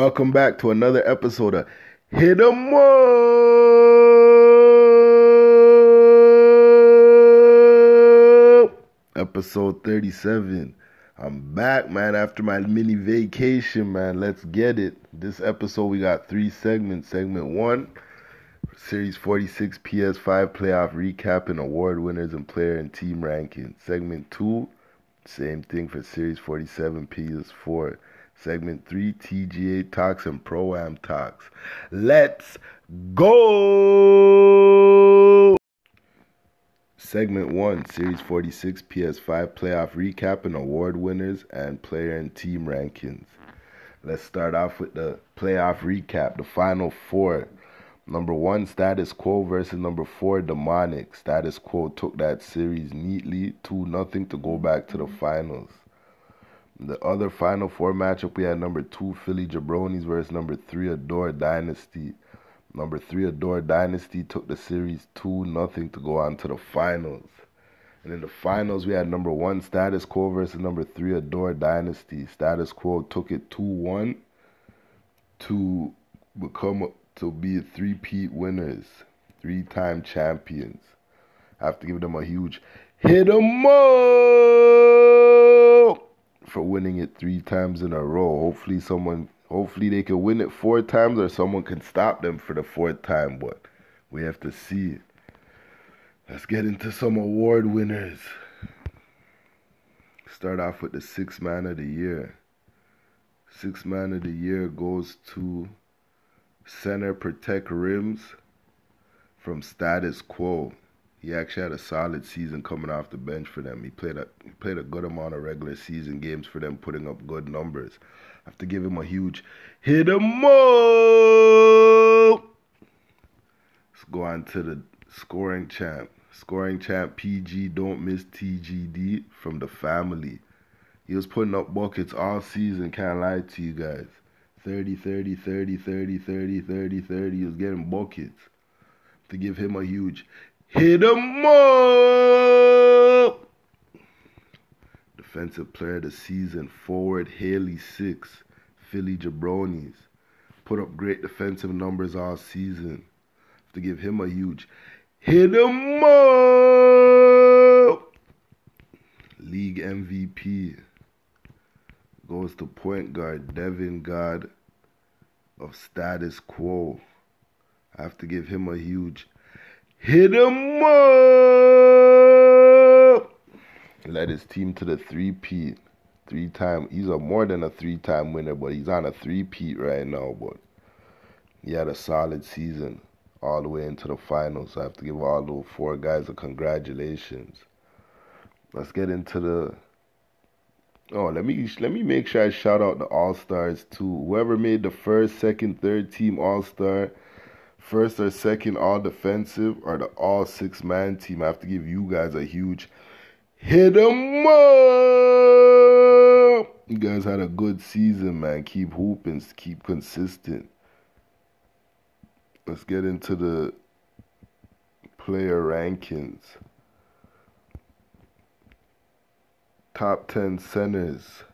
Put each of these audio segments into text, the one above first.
Welcome back to another episode of Hit 'em Up, episode 37. I'm back, man, after my mini vacation, man. Let's get it. This episode, we got three segments. Segment one, Series 46 PS5 playoff recap and award winners and player and team rankings. Segment two, same thing for Series 47 PS4. Segment 3 TGA Talks and Pro Am Talks. Let's go! Segment 1 Series 46 PS5 Playoff Recap and Award Winners and Player and Team Rankings. Let's start off with the playoff recap. The final four. Number one, Status Quo versus number four, Demonic. Status Quo took that series neatly, 2 nothing to go back to the finals. The other final four matchup, we had number two Philly Jabronis versus number three Adore Dynasty. Number three Adore Dynasty took the series two nothing to go on to the finals. And in the finals, we had number one Status Quo versus number three Adore Dynasty. Status Quo took it two one to become to be three-peat winners, three-time champions. I have to give them a huge hit 'em up for winning it three times in a row. Hopefully someone hopefully they can win it four times or someone can stop them for the fourth time, but we have to see. Let's get into some award winners. Start off with the six man of the year. Six man of the year goes to Center Protect Rims from Status Quo. He actually had a solid season coming off the bench for them. He played a he played a good amount of regular season games for them, putting up good numbers. I have to give him a huge hit him up. Let's go on to the scoring champ. Scoring champ PG Don't Miss TGD from the family. He was putting up buckets all season, can't lie to you guys. 30, 30, 30, 30, 30, 30, 30. He was getting buckets. To give him a huge Hit 'em up! Defensive player of the season, forward Haley Six, Philly Jabronis. Put up great defensive numbers all season. Have to give him a huge hit 'em up! League MVP goes to point guard Devin God of Status Quo. I have to give him a huge Hit him up. Led his team to the three-peat. Three time. He's a more than a three-time winner, but he's on a three-peat right now. But he had a solid season all the way into the finals. So I have to give all those four guys a congratulations. Let's get into the. Oh, let me let me make sure I shout out the All Stars too. Whoever made the first, second, third team All Star first or second all defensive or the all six man team. I have to give you guys a huge hit 'em up. You guys had a good season, man. Keep hooping, keep consistent. Let's get into the player rankings. Top 10 centers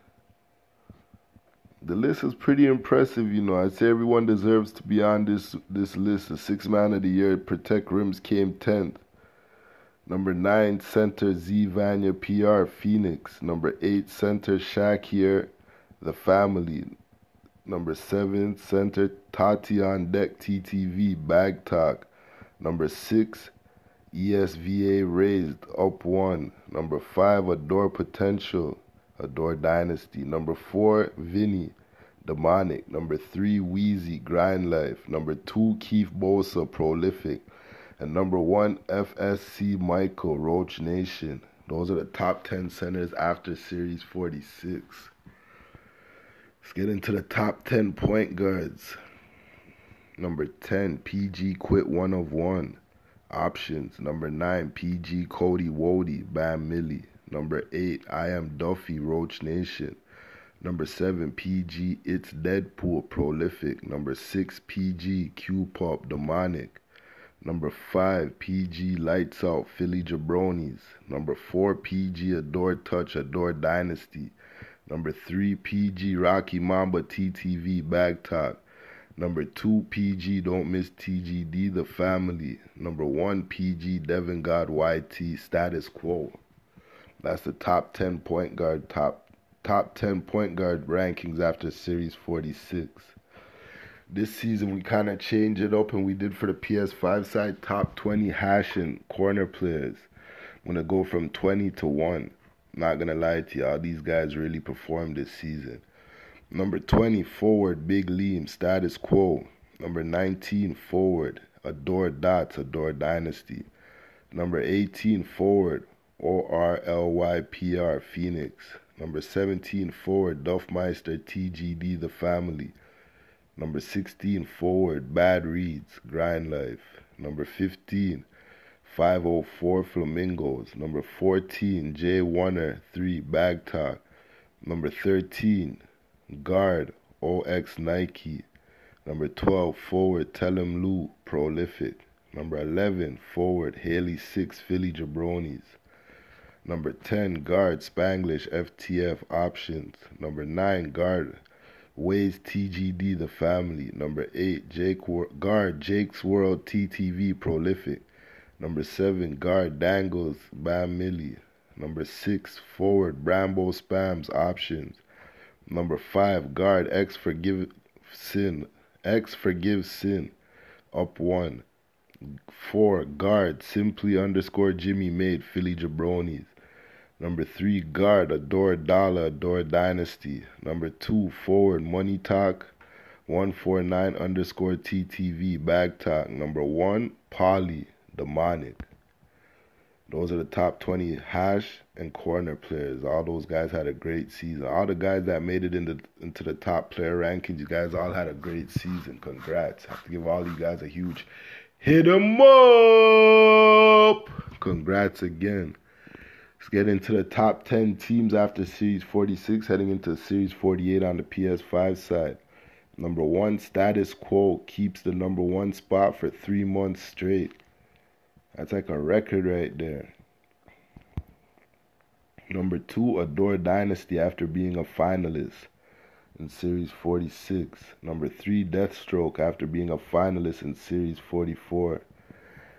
the list is pretty impressive, you know. I'd say everyone deserves to be on this this list. The six man of the year, Protect Rims came tenth. Number nine, center Z Vanya PR Phoenix. Number eight, center Shakir The Family. Number seven, center Tati on Deck TTV Bag Talk. Number six, ESVA Raised Up One. Number five, Adore Potential. Adore Dynasty. Number four, Vinny, Demonic. Number three, Wheezy, Grind Life. Number two, Keith Bosa, Prolific. And number one, FSC Michael, Roach Nation. Those are the top 10 centers after Series 46. Let's get into the top 10 point guards. Number 10, PG Quit One of One. Options. Number 9, PG Cody Wody, Bam Millie. Number 8, I Am Duffy, Roach Nation. Number 7, PG It's Deadpool, Prolific. Number 6, PG Q Pop, Demonic. Number 5, PG Lights Out Philly Jabronis. Number 4, PG Adore Touch Adore Dynasty. Number 3, PG Rocky Mamba TTV Bag Talk. Number 2, PG Don't Miss TGD The Family. Number 1, PG Devin God YT Status Quo. That's the top 10 point guard, top top 10 point guard rankings after Series 46. This season we kind of changed it up and we did for the PS5 side top 20 hash and corner players. I'm going to go from 20 to 1. Not going to lie to you, all these guys really performed this season. Number 20 forward Big Liam Status Quo. Number 19 forward Adore Dots Adore Dynasty. Number 18 forward O R L Y P R Phoenix. Number 17 forward Duffmeister TGD The Family. Number 16 forward Bad Reads Grind Life. Number 15 504 Flamingos. Number 14 J Warner 3 Bag Talk. Number 13 Guard OX Nike. Number 12 forward Tell Lou Prolific. Number 11 forward Haley 6 Philly Jabronis. Number 10, guard Spanglish FTF options. Number 9, guard Ways TGD the family. Number 8, Jake guard Jake's World TTV prolific. Number 7, guard Dangles Bam Millie. Number 6, forward Brambo Spams options. Number 5, guard X forgive sin. X forgive sin. Up 1. 4, guard simply underscore Jimmy made Philly Jabronis. Number three, guard, Adore Dollar, Adore Dynasty. Number two, forward, Money Talk, 149 underscore TTV, Bag Talk. Number one, Polly, Demonic. Those are the top 20 hash and corner players. All those guys had a great season. All the guys that made it into, into the top player rankings, you guys all had a great season. Congrats. I have to give all you guys a huge Hit hit 'em up. Congrats again. Let's get into the top 10 teams after Series 46, heading into Series 48 on the PS5 side. Number one, Status Quo keeps the number one spot for three months straight. That's like a record right there. Number two, Adore Dynasty after being a finalist in Series 46. Number three, Deathstroke after being a finalist in Series 44.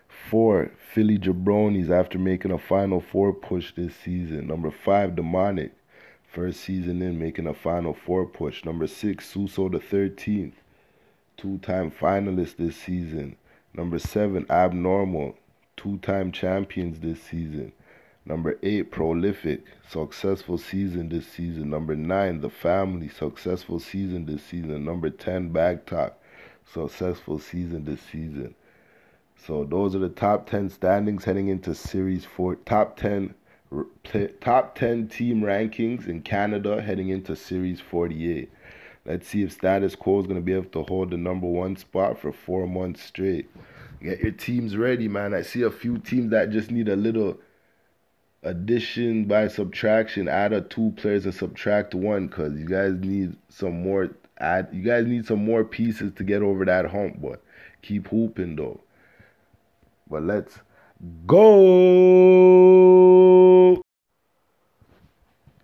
Four, Philly Jabronis after making a Final Four push this season. Number five, Demonic, first season in making a Final Four push. Number six, Suso the 13th, two-time finalist this season. Number seven, Abnormal, two-time champions this season. Number eight, Prolific, successful season this season. Number nine, The Family, successful season this season. Number ten, Bag Talk, successful season this season. So those are the top 10 standings heading into Series 4. Top 10 top 10 team rankings in Canada heading into Series 48. Let's see if status quo is going to be able to hold the number one spot for four months straight. Get your teams ready, man. I see a few teams that just need a little addition by subtraction. Add a two players and subtract one because you guys need some more. Add you guys need some more pieces to get over that hump. But keep hooping though. But let's go.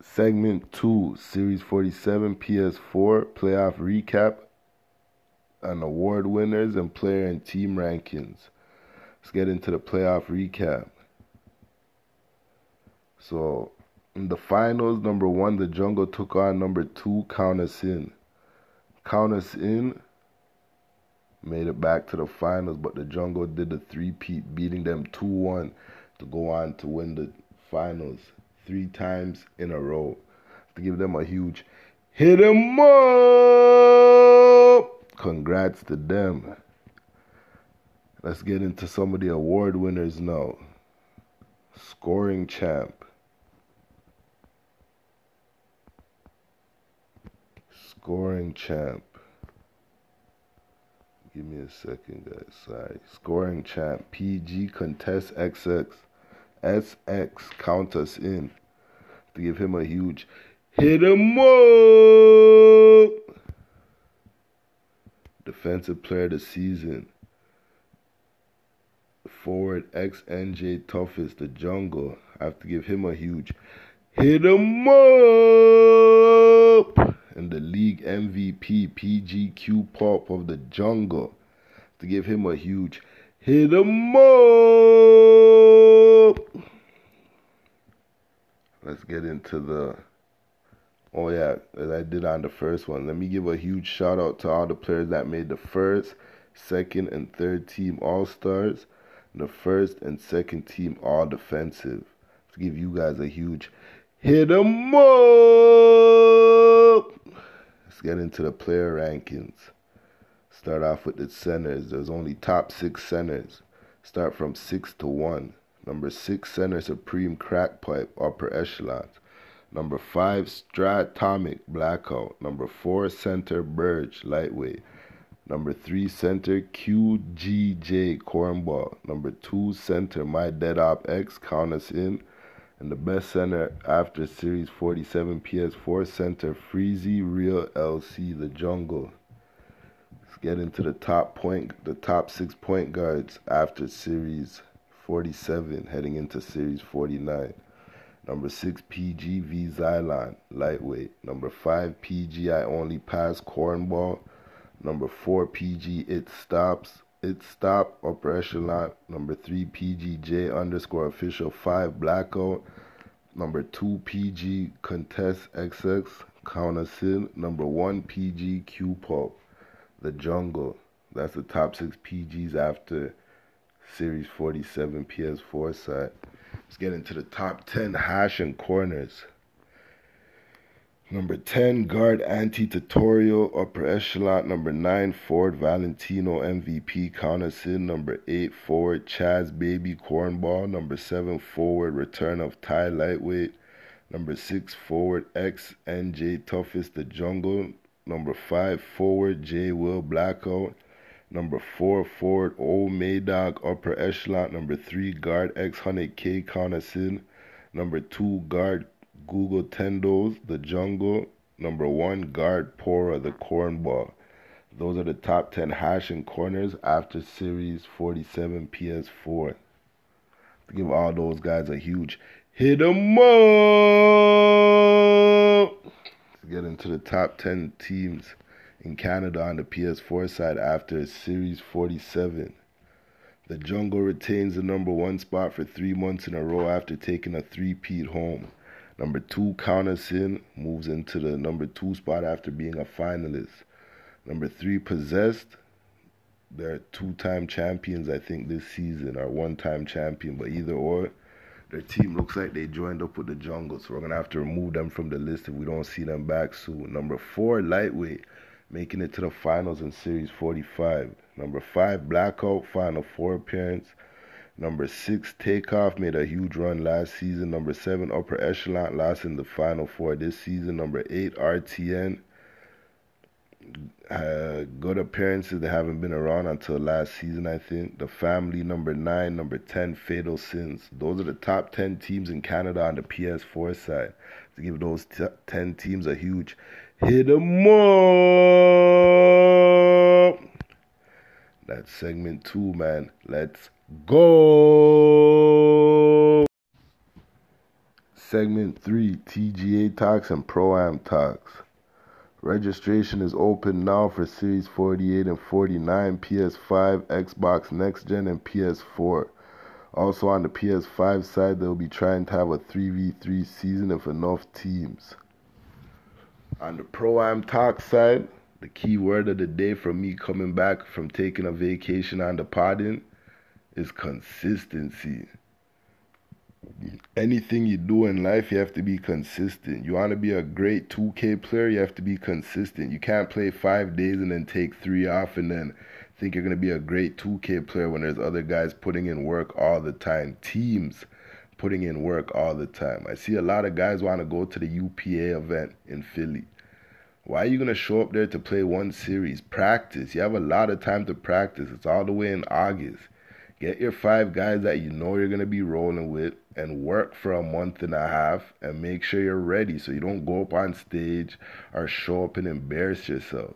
Segment 2, Series 47 PS4 playoff recap and award winners and player and team rankings. Let's get into the playoff recap. So, in the finals, number one, the Jungle took on number two, Count Us In. Count Us In made it back to the finals, but the Jungle did the three-peat, beating them 2-1 to go on to win the finals three times in a row. To give them a huge hit hit 'em up. Congrats to them. Let's get into some of the award winners now. Scoring champ. Scoring champ. Give me a second, guys. Sorry. Scoring champ. PG contest XX. SX count us in. To give him a huge hit him up. Defensive player of the season. forward XNJ Toughest, the jungle. I have to give him a huge hit him up. And the league MVP, PGQ Pop of the jungle. To give him a huge hit him up. Let's get into the Oh yeah, as I did on the first one. Let me give a huge shout out to all the players that made the first, second, and third team All Stars, the first and second team All Defensive. To give you guys a huge hit 'em up. Let's get into the player rankings. Start off with the centers. There's only top six centers. Start from six to one. Number six center Supreme Crack Pipe Upper Echelon. Number five, Stratomic Blackout. Number four, Center Burge Lightweight. Number three, Center QGJ Cornball. Number two, Center My Dead Op X Count Us In. And the best center after Series 47 PS4 Center Freezy Real LC The Jungle. Let's get into the top point, the top six point guards after Series 47, heading into Series 49. Number 6 PGV Xylon, lightweight. Number 5 PG I only pass cornball. Number 4 PG it stops. It stop upper Lot Number 3 PGJ underscore official 5 blackout. Number 2 PG contest XX Count Us In. Number 1 PG Q pop. The jungle. That's the top 6 PGs after Series 47 PS4 side. Let's get into the top 10 hash and corners. Number 10, guard anti-tutorial, upper echelon. Number 9, Ford Valentino MVP, Count Us In. Number 8, forward Chaz Baby Cornball. Number 7, forward return of Thai Lightweight. Number 6, forward X NJ Toughest the Jungle. Number 5, forward J Will Blackout. Number four, forward Old Maydog, upper echelon. Number three, guard X Hundred K Count Us In. Number two, guard Google Tendos, the jungle. Number one, guard Pora, the cornball. Those are the top 10 hash and corners after Series 47 PS4. To give all those guys a huge hit 'em up. To get into the top 10 teams in Canada on the PS4 side after Series 47. The Jungle retains the number one spot for three months in a row after taking a three-peat home. Number two, Count Us In moves into the number two spot after being a finalist. Number three, Possessed. They're two-time champions, I think, this season, or one-time champion, but either or, their team looks like they joined up with the Jungle, so we're gonna have to remove them from the list if we don't see them back soon. Number four, Lightweight making it to the finals in Series 45. Number 5, Blackout, final four appearance. Number 6, Takeoff, made a huge run last season. Number 7, Upper Echelon, lost in the final four this season. Number 8, RTN, uh, good appearances. They haven't been around until last season, I think. The Family, number 9. Number 10, Fatal Sins. Those are the top 10 teams in Canada on the PS4 side. To give those t- 10 teams a huge Hit 'em up. That's segment two, man. Let's go. Segment three TGA talks and Pro Am talks. Registration is open now for Series 48 and 49, PS5, Xbox Next Gen, and PS4. Also on the PS5 side, they'll be trying to have a 3v3 season if enough teams. On the Pro Am Talk side, the key word of the day from me coming back from taking a vacation on the podding is consistency. Anything you do in life, you have to be consistent. You want to be a great 2K player, you have to be consistent. You can't play five days and then take three off and then think you're going to be a great 2K player when there's other guys putting in work all the time. Teams putting in work all the time. I see a lot of guys want to go to the UPA event in Philly. Why are you going to show up there to play one series? Practice. You have a lot of time to practice. It's all the way in August. Get your five guys that you know you're going to be rolling with and work for a month and a half and make sure you're ready so you don't go up on stage or show up and embarrass yourself.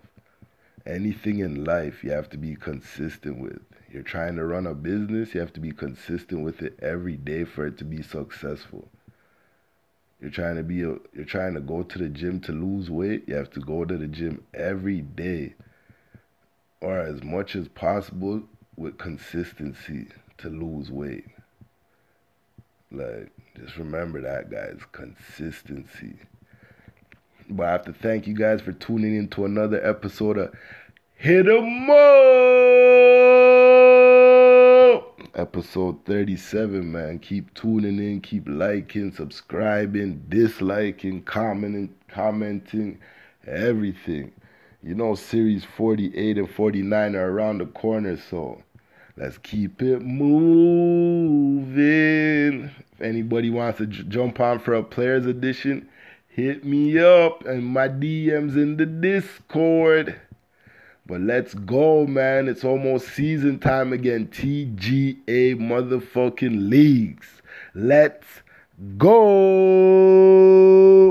Anything in life you have to be consistent with. You're trying to run a business, you have to be consistent with it every day for it to be successful. You're trying to be a, you're trying to go to the gym to lose weight, you have to go to the gym every day or as much as possible with consistency to lose weight. Like just remember that guys, consistency. But I have to thank you guys for tuning in to another episode of Hit 'em up! Episode 37, man. Keep tuning in, keep liking, subscribing, disliking, commenting, commenting, everything. You know, series 48 and 49 are around the corner, so let's keep it moving. If anybody wants to j- jump on for a players edition, hit me up and my DMs in the Discord. But let's go, man. It's almost season time again. TGA motherfucking leagues. Let's go.